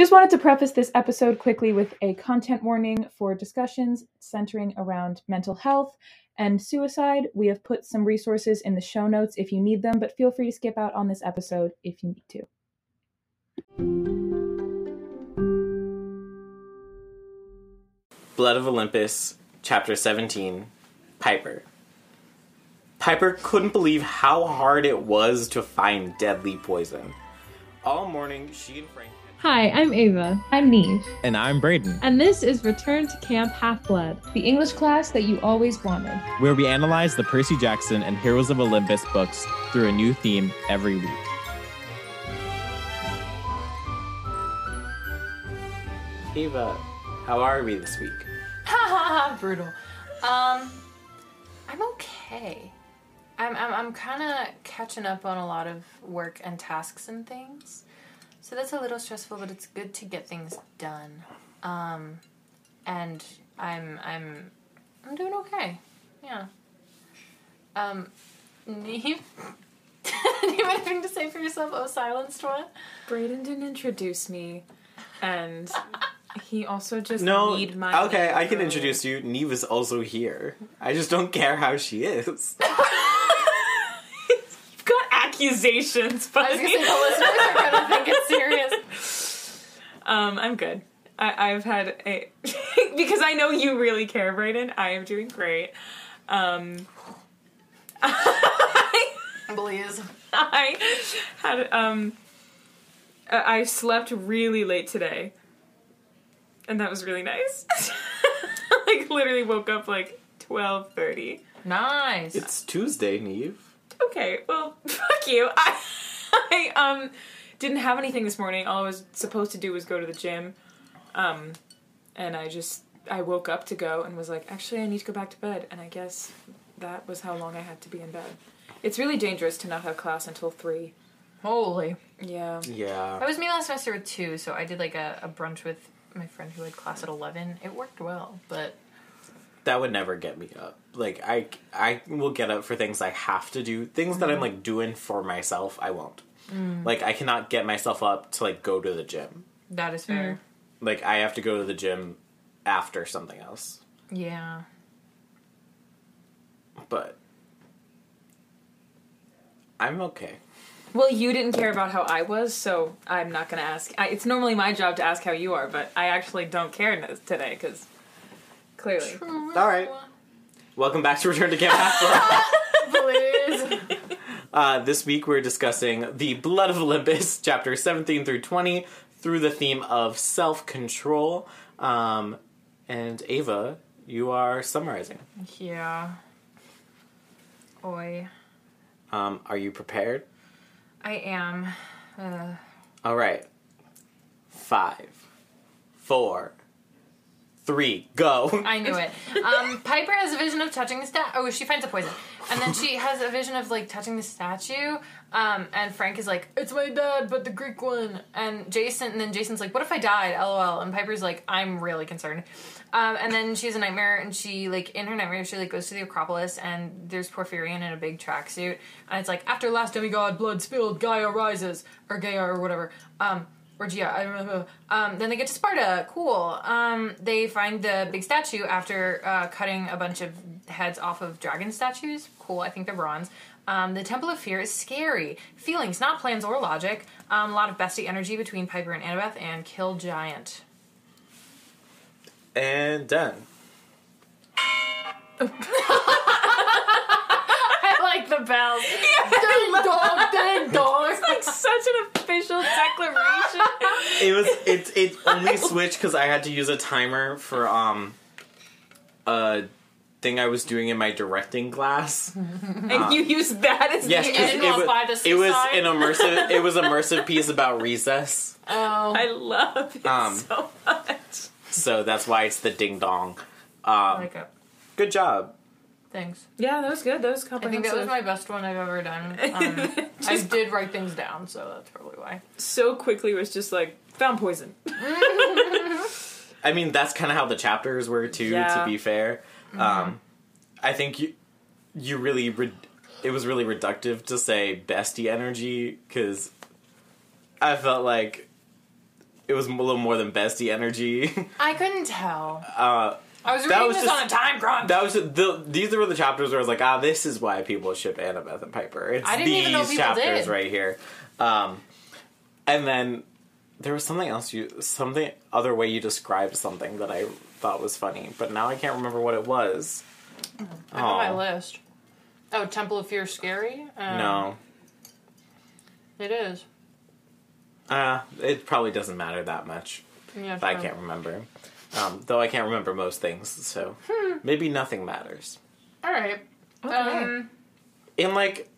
Just wanted to preface this episode quickly with a content warning for discussions centering around mental health and suicide. We have put some resources in the show notes if you need them, but feel free to skip out on this episode if you need to. Blood of Olympus, Chapter 17 Piper. Piper couldn't believe how hard it was to find deadly poison. All morning, she and Frank. Hi, I'm Ava. I'm Neve. And I'm Braden, And this is Return to Camp Half Blood. The English class that you always wanted. where we analyze the Percy Jackson and Heroes of Olympus books through a new theme every week. Ava, how are we this week? Ha ha ha, brutal. Um, I'm okay. I'm I'm, I'm kind of catching up on a lot of work and tasks and things, so that's a little stressful. But it's good to get things done. Um, and I'm I'm I'm doing okay. Yeah. Um, Neve, do you have anything to say for yourself? Oh, silenced one. Brayden didn't introduce me, and he also just No, need my okay, I can introduce you. Neve is also here. I just don't care how she is. You've got accusations, but I was gonna say the listeners are gonna think it's serious. um, I'm good. I, I've had a because I know you really care, Brayden. I am doing great. Um, Please. I had um, I I slept really late today, and that was really nice. like literally woke up like twelve thirty. Nice. It's Tuesday, Neve. Okay, well, fuck you. I, I um didn't have anything this morning. All I was supposed to do was go to the gym, um, and I just I woke up to go and was like, actually, I need to go back to bed. And I guess that was how long I had to be in bed. It's really dangerous to not have class until three. Holy. Yeah. Yeah. That was me last semester with two, so I did like a, a brunch with my friend who had class at 11. It worked well, but that would never get me up. Like I, I will get up for things I have to do. Things that I'm like mm. doing for myself, I won't. Mm. Like I cannot get myself up to like go to the gym. that is fair. Mm. Like I have to go to the gym after something else. Yeah. But I'm okay. Well, you didn't care about how I was, so I'm not gonna ask. I, it's normally my job to ask how you are, but I actually don't care today because clearly. All right. Welcome back to Return to Camp Half Please. Uh, this week we're discussing the Blood of Olympus, chapter 17 through 20, through the theme of self control. Um, and Ava, you are summarizing. yeah. Oi. Um, are you prepared? I am. Uh, All right. Five, four, three, go. I knew it. Um, Piper has a vision of touching the statue. Oh, she finds a poison. And then she has a vision of like touching the statue. Um, and Frank is like, "It's my dad, but the Greek one." And Jason, and then Jason's like, "What if I died?" LOL. And Piper's like, "I'm really concerned." Um, and then she has a nightmare, and she like in her nightmare she like goes to the Acropolis, and there's Porphyrion in a big tracksuit, and it's like, "After last demigod blood spilled, Gaia rises," or Gaia or whatever. Um, or Gia, I don't know. Um, then they get to Sparta. Cool. Um, they find the big statue after uh, cutting a bunch of heads off of dragon statues. Cool. I think they're bronze. Um, the Temple of Fear is scary. Feelings, not plans or logic. Um, a lot of bestie energy between Piper and Annabeth, and kill giant. And done. I like the bells. ding dong, ding dong. It's like such an official declaration. It was it it only switched because I had to use a timer for um a thing I was doing in my directing class. and you use that as Yes, the 'cause didn't it, was, by the it was an immersive it was immersive piece about recess. Oh. I love it Um, so much. So that's why it's the ding dong. I Um, like it. good job. Thanks. Yeah, that was good. That was I think that was my best one I've ever done. Um, I did write things down, so that's probably why. so quickly was just like found poison. I mean, that's kind of how the chapters were too. Yeah. To be fair, um, I think you you really re- it was really reductive to say bestie energy because I felt like it was a little more than bestie energy. I couldn't tell. uh, I was reading was this just- on a time crunch. that was the these were the chapters where I was like, ah, this is why people ship Annabeth and Piper. It's I didn't these even know people chapters did. right here. Um, and then there was something else you something other way you described something that I thought was funny, but now I can't remember what it was. I have my Oh. list. Oh, Temple of Fear scary? Um, No. It is. Uh, it probably doesn't matter that much. Yeah, if I can't remember. Um, though I can't remember most things, so Hmm. maybe nothing matters. All right. Um, In like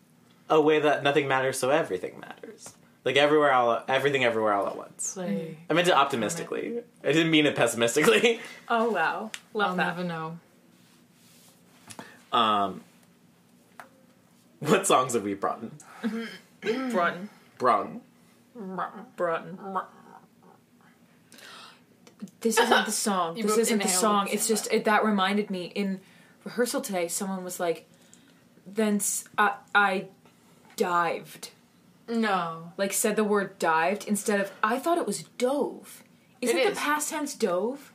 a way that nothing matters, so everything matters. Like everywhere, all everything, everywhere, all at once. play. I meant it optimistically. I didn't mean it pessimistically. Oh wow, love I'll that. never know. Um, what songs have we brought? Broughton, Brung. Broughton. This isn't the song. You this isn't the song. It's just it, that reminded me in rehearsal today. Someone was like, "Then I dived." No. Like said the word dived instead of. I thought it was dove. Isn't It the past tense dove?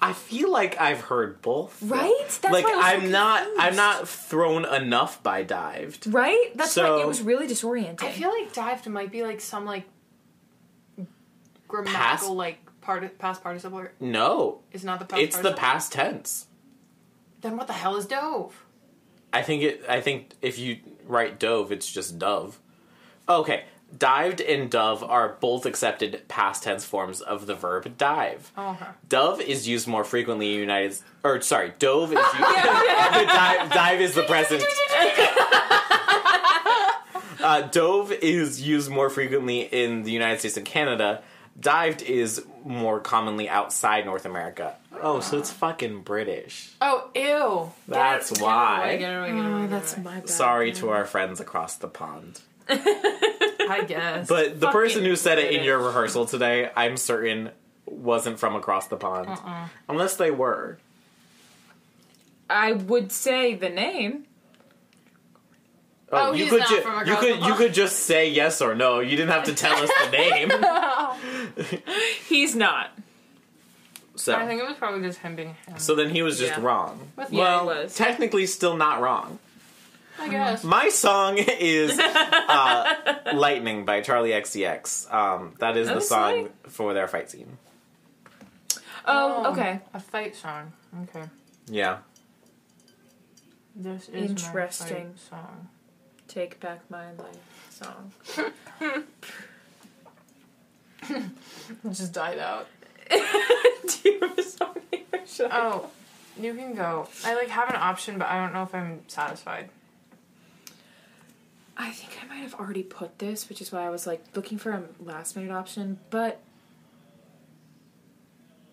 I feel like I've heard both. Right? That's like why I was so I'm not. I'm not thrown enough by dived. Right? That's why it was really disorienting. I feel like dived might be like some like grammatical Past- like part past participle. No, It's not the past it's the past tense. Then what the hell is dove? I think it. I think if you write dove, it's just dove. Okay, dived and dove are both accepted past tense forms of the verb dive. Okay. Dove is used more frequently in the United. Or sorry, dove is used. dive, dive is the present. uh, dove is used more frequently in the United States and Canada. Dived is more commonly outside North America. Oh, so it's fucking British. Oh, ew. That's why. Get it away, get it away, get it away, Oh, get it that's my bad. Sorry to our friends across the pond. I guess. But the Fucking person who said it in your rehearsal today, I'm certain wasn't from across the pond. Uh-uh. Unless they were. I would say the name. Oh, oh you he's could not ju- from you across could the you pond. could just say yes or no. You didn't have to tell us the name. He's not. So I think it was probably just him being him. so then he was just Yeah. wrong. With- Yeah, well, he was. technically still not wrong. I guess. My song is uh, "Lightning" by Charli XCX. Um, that is the song right. for their fight scene. Oh, okay. A fight song. Okay. Yeah. This is Interesting. My fight song. Take back my life song. Just died out. Do you have a song name? or should I- Oh, you can go. I like have an option, but I don't know if I'm satisfied. I think I might have already put this, which is why I was like looking for a last minute option, but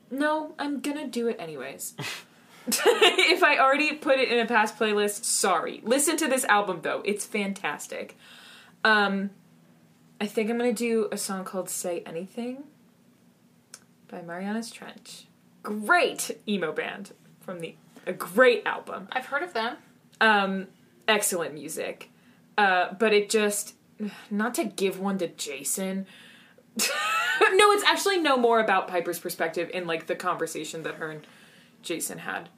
no, I'm gonna do it anyways. if I already put it in a past playlist, sorry. Listen to this album though; it's fantastic. Um, I think I'm gonna do a song called "Say Anything" by Marianas Trench. Great emo band from the a great album I've heard of them. um excellent music uh but it just not to give one to jason. No it's actually no more about piper's perspective in like the conversation that her and jason had.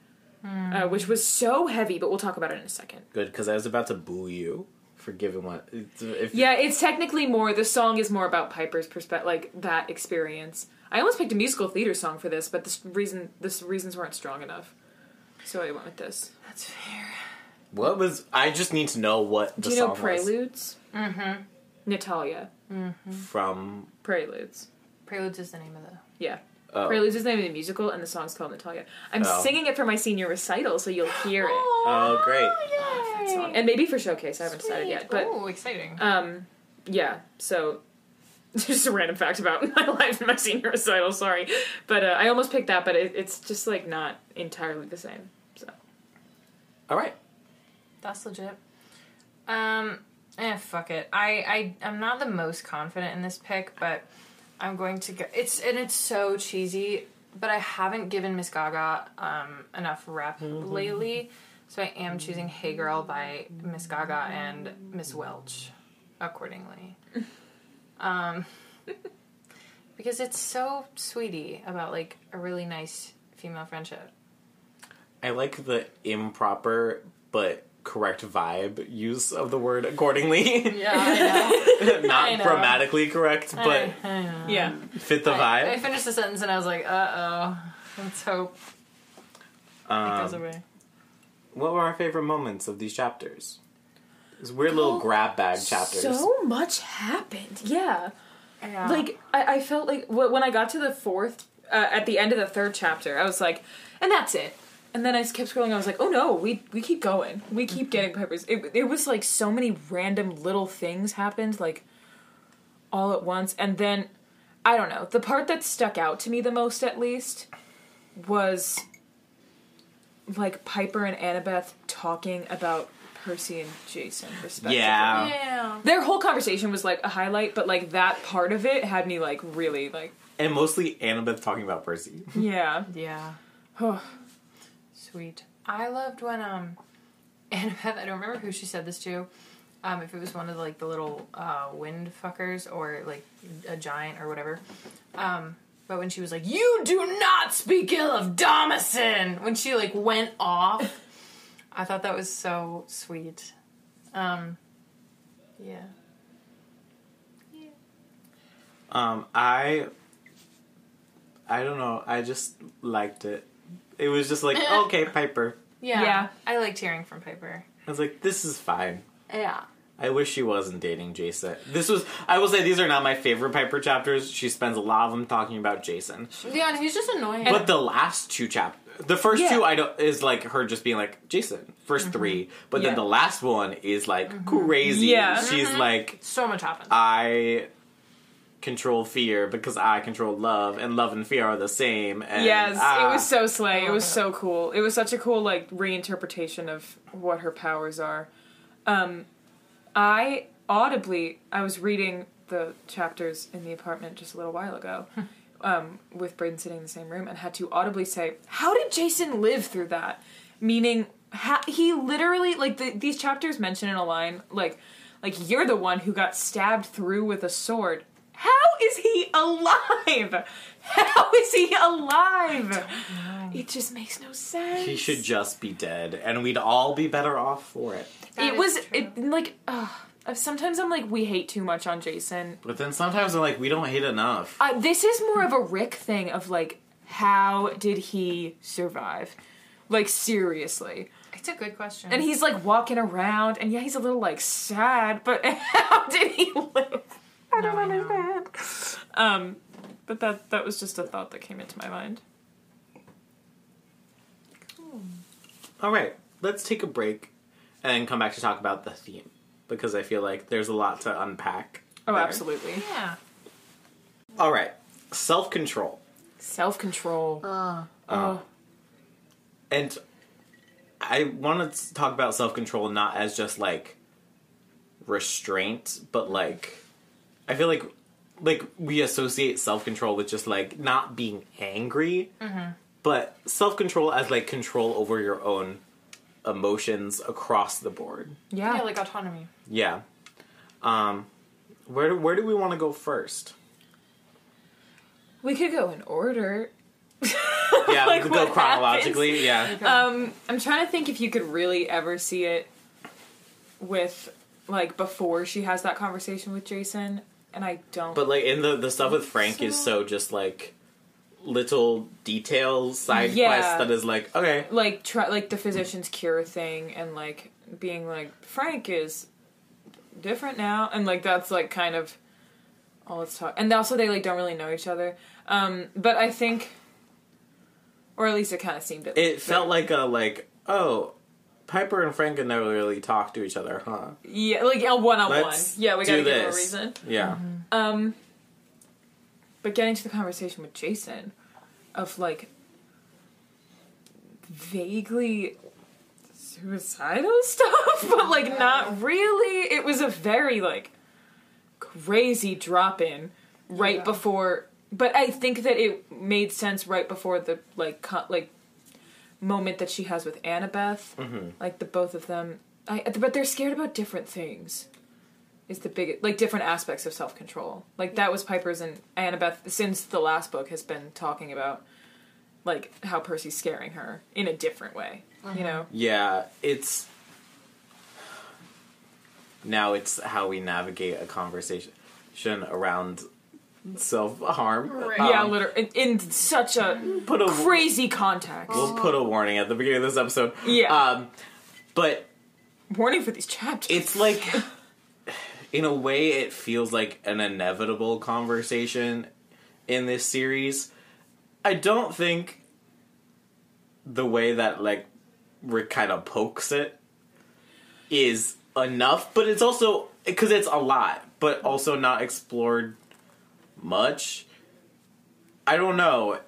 Uh, which was so heavy but we'll talk about it in a second. Good, because I was about to boo you for giving one. If, yeah it's technically more the song is more about piper's perspective like that experience. I almost picked a musical theater song for this but the reason the reasons weren't strong enough. So i went with this. That's fair. What was? I just need to know what the do you know song preludes mm-hmm natalia was from. preludes Preludes is the name of the. Yeah. Oh. Preludes is the name of the musical, and the song's called Natalia. I'm Oh. singing it for my senior recital, so you'll hear it. Oh, great! Song. And maybe for showcase, I haven't decided yet. But oh, exciting. um, yeah. So just a random fact about my life and my senior recital. Sorry, but uh, I almost picked that, but it, it's just like not entirely the same. So All right. That's legit. Um, eh, fuck it. I, I, I'm not the most confident in this pick, but I'm going to go. It's and it's so cheesy, but I haven't given Miss Gaga um enough rep lately, so I am choosing "Hey Girl" by Miss Gaga and Miss Welch, accordingly. um, because it's so sweetie about like a really nice female friendship. I like the improper but correct vibe use of the word accordingly. Yeah, I know. Not I know. grammatically correct, but I, I know. Yeah. fit the I, I vibe. finished the sentence and I was like, uh oh. Let's hope it goes Um, away. what were our favorite moments of these chapters? These weird little grab bag chapters. So much happened. Yeah. Yeah. Like I, I felt like wh- when I got to the fourth, uh, at the end of the third chapter, I was like, and that's it. And then I kept scrolling. I was like, oh no, we we keep going. We keep mm-hmm. getting Piper's. It, it was like so many random little things happened like all at once, and then I don't know. The part that stuck out to me the most, at least, was like Piper and Annabeth talking about Percy and Jason, respectively. yeah. yeah. Their whole conversation was like a highlight, but like that part of it had me like really like And mostly Annabeth talking about Percy. yeah. Yeah. Oh. Sweet. I loved when um Annabeth, I don't remember who she said this to. Um, if it was one of the, like the little uh, wind fuckers or like a giant or whatever. Um, but when she was like, "You do not speak ill of Domison," when she like went off, I thought that was so sweet. Um, yeah. Um, I, I don't know. I just liked it. It was just like, okay, Piper. yeah, Yeah. I liked hearing from Piper. I was like, this is fine. Yeah, I wish she wasn't dating Jason. This was, I will say, these are not my favorite Piper chapters. She spends a lot of them talking about Jason. yeah, and he's just annoying. But the last two chapters, the first Yeah. two, I don't is like her just being like Jason. 1st mm-hmm. three, but then the last one is like mm-hmm. crazy. Yeah. she's mm-hmm. like, so much happened. I control fear because I control love, and love and fear are the same. And yes, ah, it was so slay. It was so cool. It was such a cool like reinterpretation of what her powers are. Um, I audibly I was reading the chapters in the apartment just a little while ago. Um, with Braden sitting in the same room, and had to audibly say, "How did Jason live through that?" Meaning, ha- he literally like the, these chapters mention in a line like, "Like you're the one who got stabbed through with a sword." How is he alive? How is he alive? It just makes no sense. He should just be dead, and we'd all be better off for it. That it is was it like uh, sometimes I'm like we hate too much on Jason. But then sometimes I'm like, we don't hate enough. Uh, this is more of a Rick thing of like how did he survive? Like seriously. it's a good question. And he's like walking around and yeah, he's a little like sad, but how did he live? I don't No, I know. understand. Um but that that was just a thought that came into my mind. All right, let's take a break and then come back to talk about the theme because I feel like there's a lot to unpack. Oh, there. absolutely. yeah. All right, self control. Self-control. Uh, oh. And I want to talk about self control not as just like restraint, but like I feel like like we associate self control with just like not being angry, but self control as like control over your own emotions across the board. Yeah. yeah, like autonomy. Yeah. Um, where where do we want to go first? we could go in order. Yeah, Like we could go what chronologically. Yeah. Um, I'm trying to think if you could really ever see it with like before she has that conversation with Jason, and I don't. But like in the the stuff with Frank is so just like little detail side Yeah. quest that is like okay like try like the physician's cure thing, and like being like Frank is different now, and like that's like kind of all it's talk. And also they like don't really know each other. Um, but I think, or at least it kind of seemed it. it felt like a like oh Piper and Frank can never really talk to each other huh yeah, like a one on one. Let's Yeah, we gotta give him a this. reason. yeah Um, but getting to the conversation with Jason of like vaguely suicidal stuff, but like not really. It was a very like crazy drop in right Yeah. before. But I think that it made sense right before the like co- like moment that she has with Annabeth, Mm-hmm. like the both of them. I but they're scared about different things. is the biggest like different aspects of self control. Like that was Piper's and Annabeth since the last book has been talking about like how Percy's scaring her in a different way. You know? Yeah, it's now it's how we navigate a conversation around self harm. yeah, literally in, in such a put a crazy context. we'll put a warning at the beginning of this episode. Yeah. Um, but Warning for these chapters. it's like in a way it feels like an inevitable conversation in this series i don't think the way that like rick kind of pokes it is enough but it's also because it's a lot but also not explored much i don't know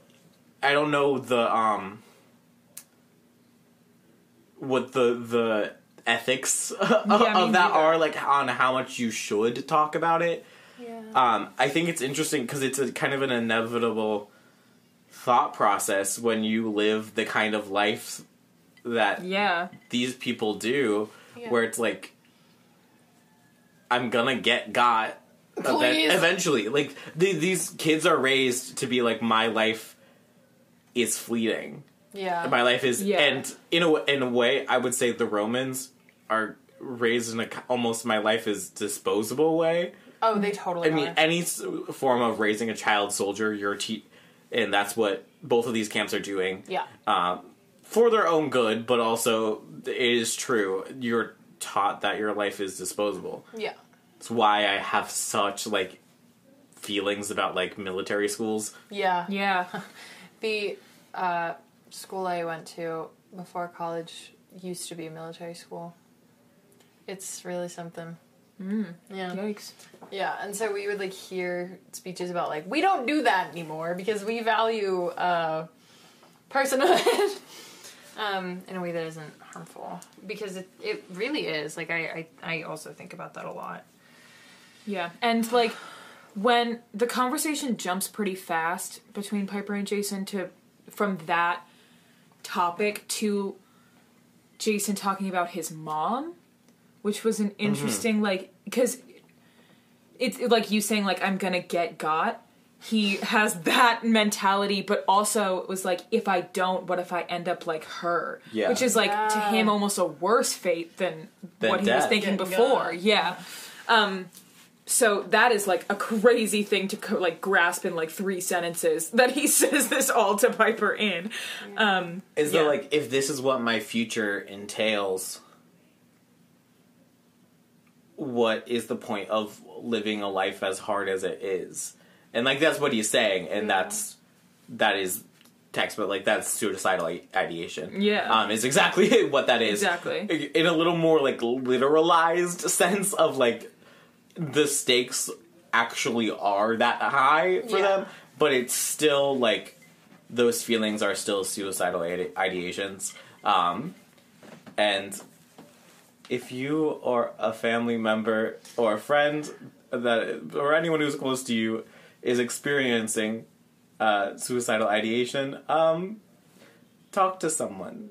i don't know the um what the the ethics of, me of that are like on how much you should talk about it Yeah. um, I think it's interesting because it's a kind of an inevitable thought process when you live the kind of life that yeah. these people do, Yeah. where it's like, I'm gonna get got Please. eventually. Like the, these kids are raised to be like, my life is fleeting. yeah. My life is, Yeah. and in a in a way, I would say the Romans are raised in a almost my life is disposable way. oh, they totally. I mean, are. any s- form of raising a child soldier, you're te- and that's what both of these camps are doing. yeah. Um, for their own good, but also it is true. You're taught that your life is disposable. Yeah. It's why I have such like feelings about like military schools. Yeah. Yeah. The uh, school I went to before college used to be a military school. It's really something. Mm. Yeah. Yikes. Yeah, and so we would like hear speeches about like we don't do that anymore because we value uh, personhood um, in a way that isn't harmful because it it really is like I I, I also think about that a lot. Yeah. And like when the conversation jumps pretty fast between Piper and Jason to from that topic to Jason talking about his mom, which was an interesting like cuz it's like you saying like I'm going to get got. He has that mentality but also it was like if I don't what if I end up like her? Yeah. Which is like to him almost a worse fate than, Than what he was thinking Getting before. got. Yeah. Um so that is like a crazy thing to co- like grasp in like three sentences that he says this all to Piper in. Um Is Yeah. though like if this is what my future entails, what is the point of living a life as hard as it is? And like that's what he's saying, and that's that is text, but like that's suicidal ideation. Yeah. um, is exactly what that is. Exactly. in a little more like literalized sense of like the stakes actually are that high for Yeah. them, but it's still like those feelings are still suicidal ide- ideations. Um, and if you or a family member or a friend that or anyone who's close to you is experiencing uh, suicidal ideation, um, talk to someone.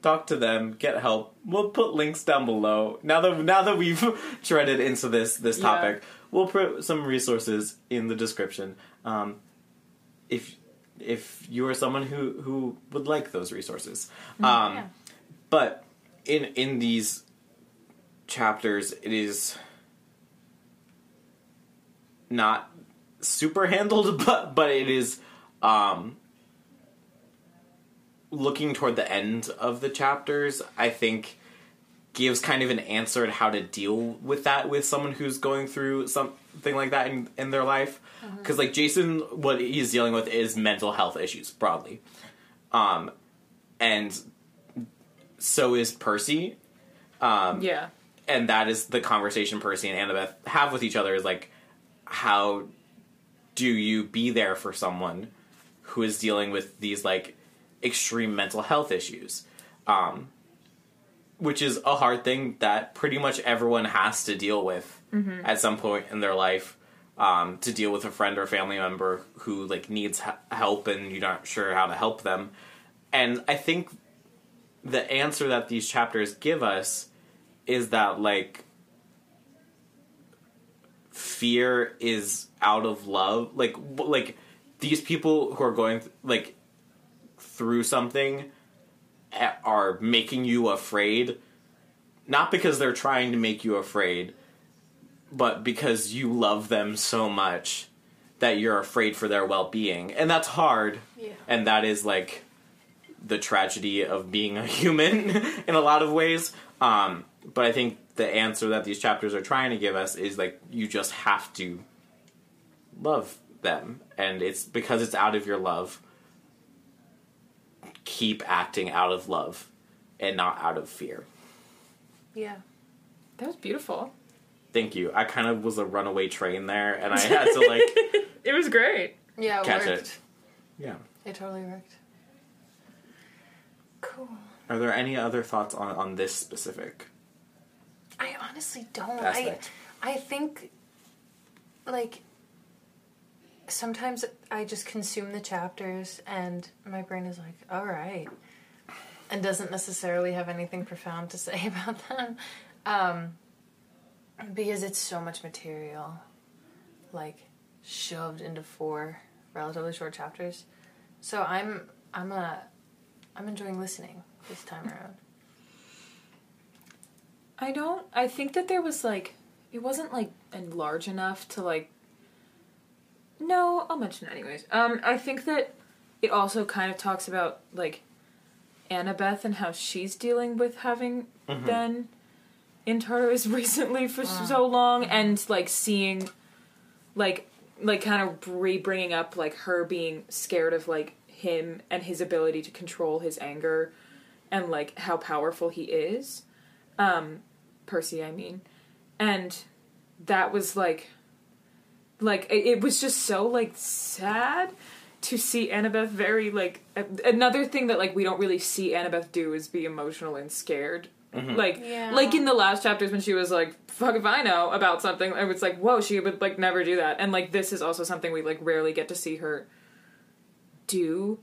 Talk to them, get help. We'll put links down below. Now that now that we've treaded into this this Yeah. topic, we'll put some resources in the description. Um, if if you are someone who who would like those resources, um, Yeah. but in in these chapters, it is not super handled, but but it is um, looking toward the end of the chapters. I think gives kind of an answer to how to deal with that with someone who's going through something like that in, in their life because like jason what he's dealing with is mental health issues broadly um and so is percy um yeah. and that is the conversation Percy and Annabeth have with each other is like how do you be there for someone who is dealing with these like extreme mental health issues um which is a hard thing that pretty much everyone has to deal with at some point in their life um, to deal with a friend or family member who like needs h- help and you're not sure how to help them and i think the answer that these chapters give us is that like fear is out of love. Like like these people who are going th- like through something are making you afraid. Not because they're trying to make you afraid but because you love them so much that you're afraid for their well-being. And that's hard. Yeah. and that is like the tragedy of being a human in a lot of ways. Um, but i think the answer that these chapters are trying to give us is like you just have to love them. And it's because it's out of your love keep acting out of love and not out of fear Yeah. That was beautiful. thank you i kind of was a runaway train there and i had to like It was great. Yeah, it catch worked. it yeah It totally worked. Cool. are there any other thoughts on, on this specific I honestly don't. Aspect. I I think like sometimes I just consume the chapters and my brain is like, all right, and doesn't necessarily have anything profound to say about them, um, because it's so much material, like shoved into four relatively short chapters. So I'm I'm a I'm enjoying listening this time around. I don't. I think that there was like, it wasn't like and large enough to like. No, I'll mention it anyways. Um, I think that it also kind of talks about like Annabeth and how she's dealing with having been in Tartarus recently for so long, and like seeing, like, like kind of re bringing up like her being scared of like him and his ability to control his anger, and like how powerful he is. Um, Percy, I mean, and that was like, like it, it was just so like sad to see Annabeth very like a- another thing that like we don't really see Annabeth do is be emotional and scared. Mm-hmm. Like Yeah. like in the last chapters when she was like, "Fuck if I know about something," I was like, "Whoa!" She would like never do that, and like this is also something we like rarely get to see her do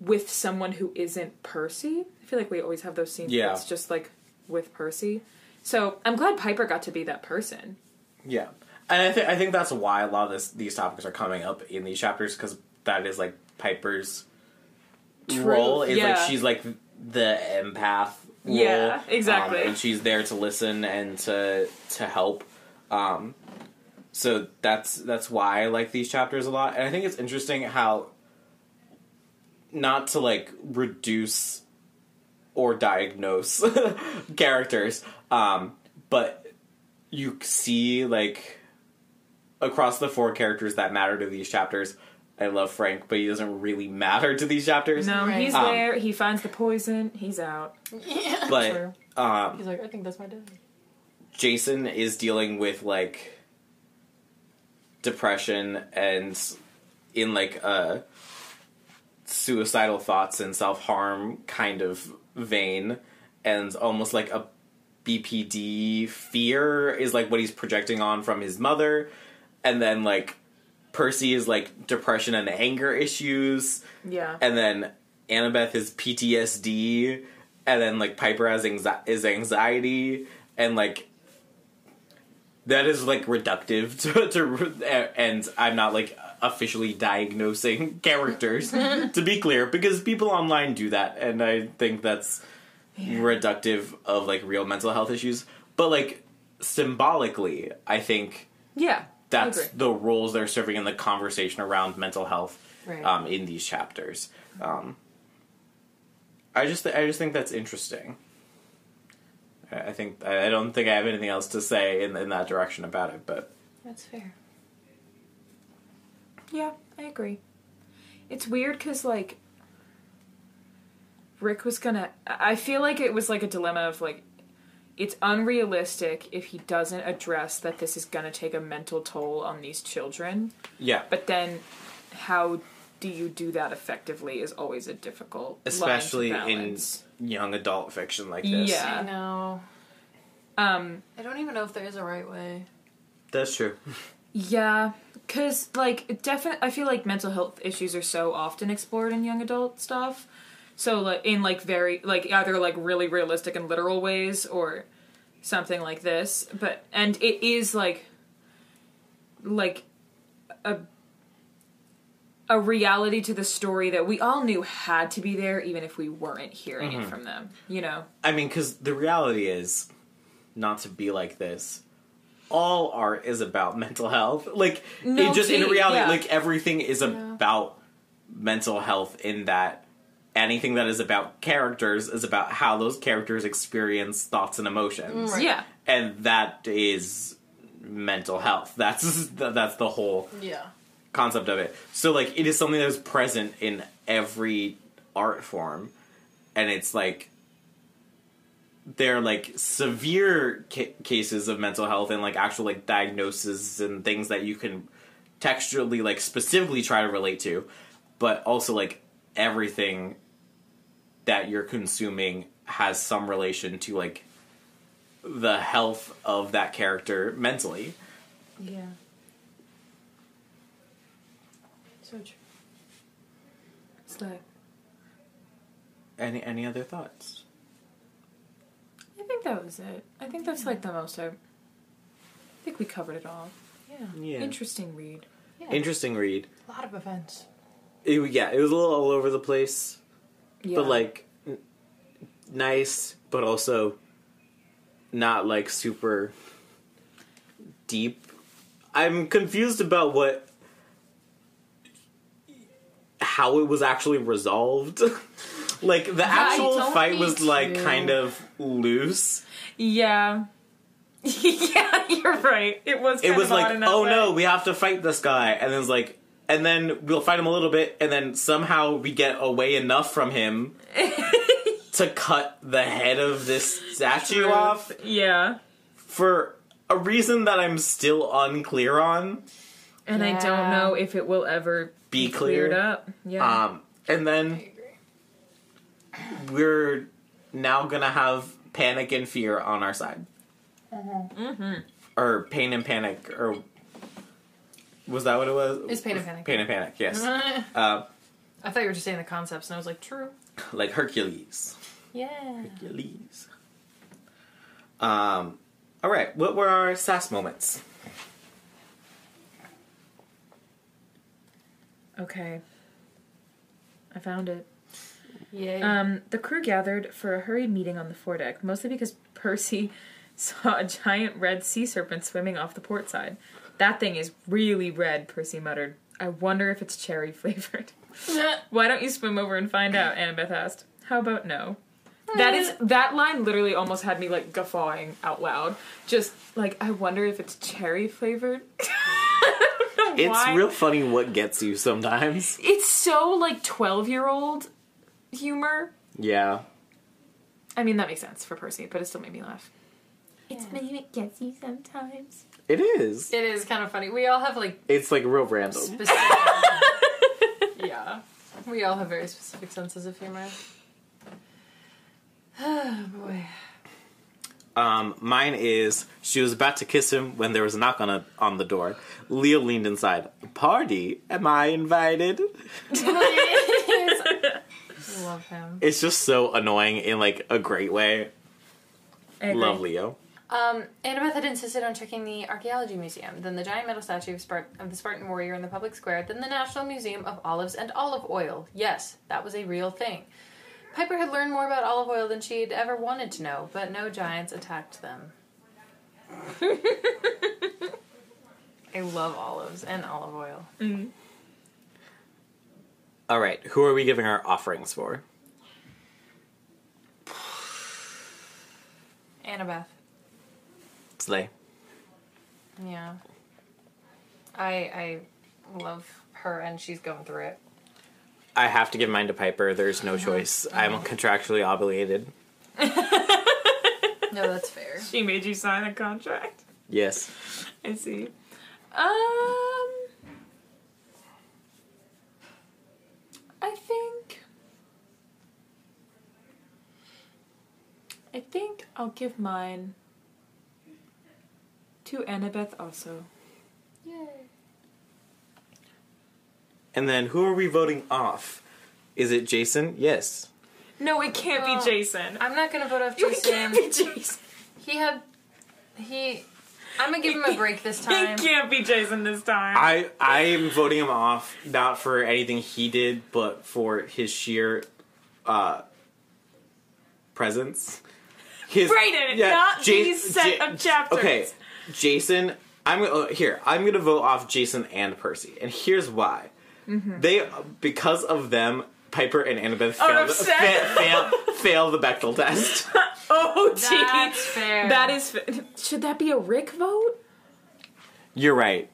with someone who isn't Percy. I feel like we always have those scenes. where Yeah. it's just like with Percy. So I'm glad Piper got to be that person. Yeah, and I think I think that's why a lot of this, these topics are coming up in these chapters because that is like Piper's True, role is yeah. like she's like the empath. Role, Yeah, exactly. um, and she's there to listen and to to help. Um, so that's that's why I like these chapters a lot, and I think it's interesting how not to like reduce or diagnose characters, um, but you see like across the four characters that matter to these chapters. I love Frank, but he doesn't really matter to these chapters. No, Right. he's Um, there. He finds the poison. He's out. Yeah. but True. um, He's like, I think that's my dad. Jason is dealing with like depression and in like a suicidal thoughts and self harm kind of vein, and almost like a BPD fear is like what he's projecting on from his mother, and then like Percy is like depression and anger issues, Yeah. and then Annabeth is PTSD, and then like Piper has anxi- is anxiety, and like that is like reductive to, to and I'm not like officially diagnosing characters to be clear because people online do that, and I think that's reductive of like real mental health issues. But like symbolically, I think yeah. That's the roles they're serving in the conversation around mental health Right. um, in these chapters. Um, I just I just think that's interesting. I think I don't think I have anything else to say in in that direction about it, but That's fair. Yeah, I agree. It's weird because like Rick was gonna. I feel like it was like a dilemma of like it's unrealistic if he doesn't address that this is gonna take a mental toll on these children. yeah, But then, how do you do that effectively is always a difficult, line to especially in young adult fiction like this. Yeah. I know. Um, I don't even know if there is a right way. that's true. Yeah, because like definitely, I feel like mental health issues are so often explored in young adult stuff. So like in like very like either like really realistic and literal ways or something like this. But and it is like like a a reality to the story that we all knew had to be there, even if we weren't hearing it mm-hmm. from them. You know, I mean, because the reality is, not to be like this. All art is about mental health. Like, No it just in reality, yeah. like everything is about mental health. In that, anything that is about characters is about how those characters experience thoughts and emotions, yeah, and that is mental health. That's that's the whole Yeah. concept of it. So like it is something that is present in every art form, and it's like they're like severe ca- cases of mental health and like actual like diagnoses and things that you can textually like specifically try to relate to, but also like everything that you're consuming has some relation to like the health of that character mentally. yeah. So true. It's like Any any other thoughts? I think that was it. I think that's like the most I. I think we covered it all. Yeah. Yeah. Interesting read. Interesting read. A lot of events. It, yeah, it was a little all over the place, Yeah. but like n- nice, but also not like super deep. I'm confused about what how it was actually resolved. like the actual fight was like kind of loose. Yeah. yeah, you're right. It was. It was like, oh way. no, we have to fight this guy, and then it's like, and then we'll fight him a little bit, and then somehow we get away enough from him to cut the head of this statue True. off Yeah. for a reason that I'm still unclear on. And I don't know if it will ever Be cleared clear. up. Yeah. Um, and then we're now gonna have panic and fear on our side, mm-hmm. or pain and panic, or was that what it was? It's pain and panic. Pain and panic. Yes. I uh, thought you were just saying the concepts, and I was like, true. like Hercules. Yeah. Hercules. Um. All right. What were our sass moments? okay. I found it. Yay. Um, the crew gathered for a hurried meeting on the foredeck, mostly because Percy saw a giant red sea serpent swimming off the port side. That thing is really red, Percy muttered. I wonder if it's cherry flavored. Why don't you swim over and find out? Annabeth asked. How about no? Hmm. That is that line literally almost had me like guffawing out loud. Just like I wonder if it's cherry flavored. I don't know It's why. real funny what gets you sometimes. It's so like twelve year old humor. Yeah. I mean that makes sense for Percy, but it still made me laugh. It's maybe it gets you sometimes. It is. it is kind of funny. We all have like It's like real random. specific. yeah. We all have very specific senses of humor. Oh boy. Um, mine is she was about to kiss him when there was a knock on a, on the door. Leo leaned inside. Party? Am I invited? Love him. It's just so annoying in like a great way. I. Love Leo. Um, Annabeth had insisted on checking the archaeology museum, then the giant metal statue of, Spart- of the Spartan warrior in the public square, then the National Museum of Olives and Olive Oil. Yes, that was a real thing. Piper had learned more about olive oil than she'd ever wanted to know, but no giants attacked them. I love olives and olive oil. All right, who are we giving our offerings for? Annabeth. Slay. Yeah. I I love her and she's going through it. I have to give mine to Piper. There's no choice. I'm contractually obligated. No, that's fair. She made you sign a contract. Yes. I see. Um, I think. I think I'll give mine to Annabeth also. Yay. And then who are we voting off? Is it Jason? Yes. No, it can't Well, be Jason. I'm not gonna vote off Jason. It can't Jason. be Jason. He had he I'm gonna give him a break this He time. can't be Jason this time. I I am voting him off not for anything he did, but for his sheer uh presence. His Brayden, not Ja- these set Ja- of chapters. Okay, Jason. I'm gonna uh, here. I'm gonna vote off Jason and Percy, and here's why. Mm-hmm. They because of them, Piper and Annabeth Oh, failed, upset. fa- fail, fail the Bechdel test. oh, That's fair. That is. fa- Should that be a Rick vote? You're right.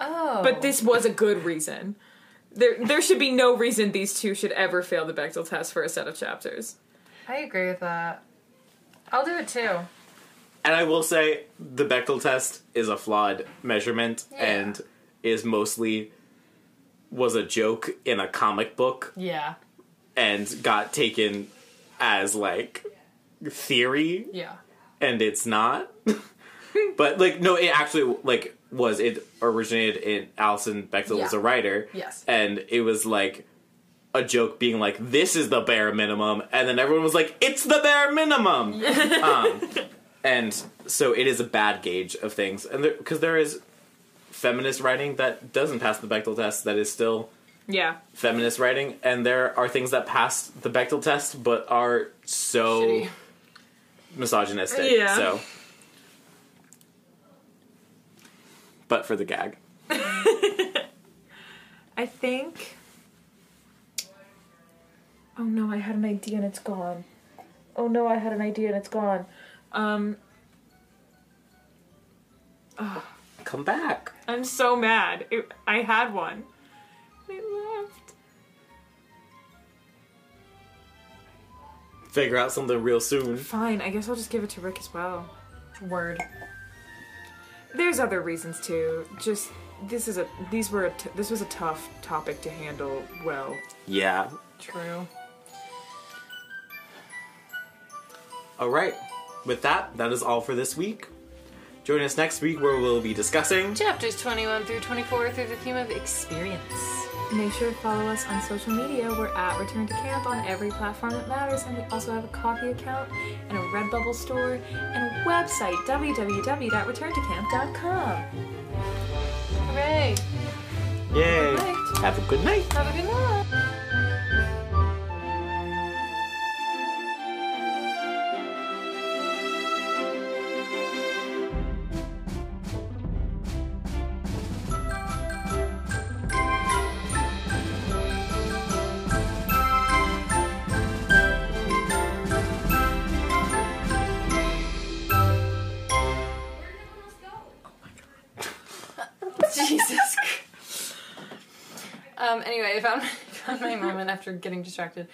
Oh, But this was a good reason. There, there should be no reason these two should ever fail the Bechdel test for a set of chapters. I agree with that. I'll do it too. And I will say the Bechdel test is a flawed measurement Yeah. and is mostly was a joke in a comic book Yeah. and got taken as like theory Yeah. and it's not. but like no, it actually like was it originated in Alison Bechdel was a writer. Yes. And it was like a joke being like this is the bare minimum and then everyone was like it's the bare minimum. um, and so it is a bad gauge of things and because there is feminist writing that doesn't pass the Bechdel test that is still Yeah. feminist writing, and there are things that pass the Bechdel test but are so Shitty. misogynistic. Yeah. So, but for the gag, I think. Oh no, I had an idea and it's gone. Oh no, I had an idea and it's gone. Um, come back. I'm so mad. It, I had one. It left. Figure out something real soon. Fine, I guess I'll just give it to Rick as well. Word. There's other reasons too. Just this is a these were a t- this was a tough topic to handle well. Yeah. True. All right. With that, that is all for this week. Join us next week where we'll be discussing. Chapters 21 through 24 through the theme of experience. Make sure to follow us on social media. We're at Return to Camp on every platform that matters, and we also have a Ko-fi account and a Redbubble store and a website www.returntocamp.com. Hooray! Yay! Have a good night. Have a good night. After getting distracted.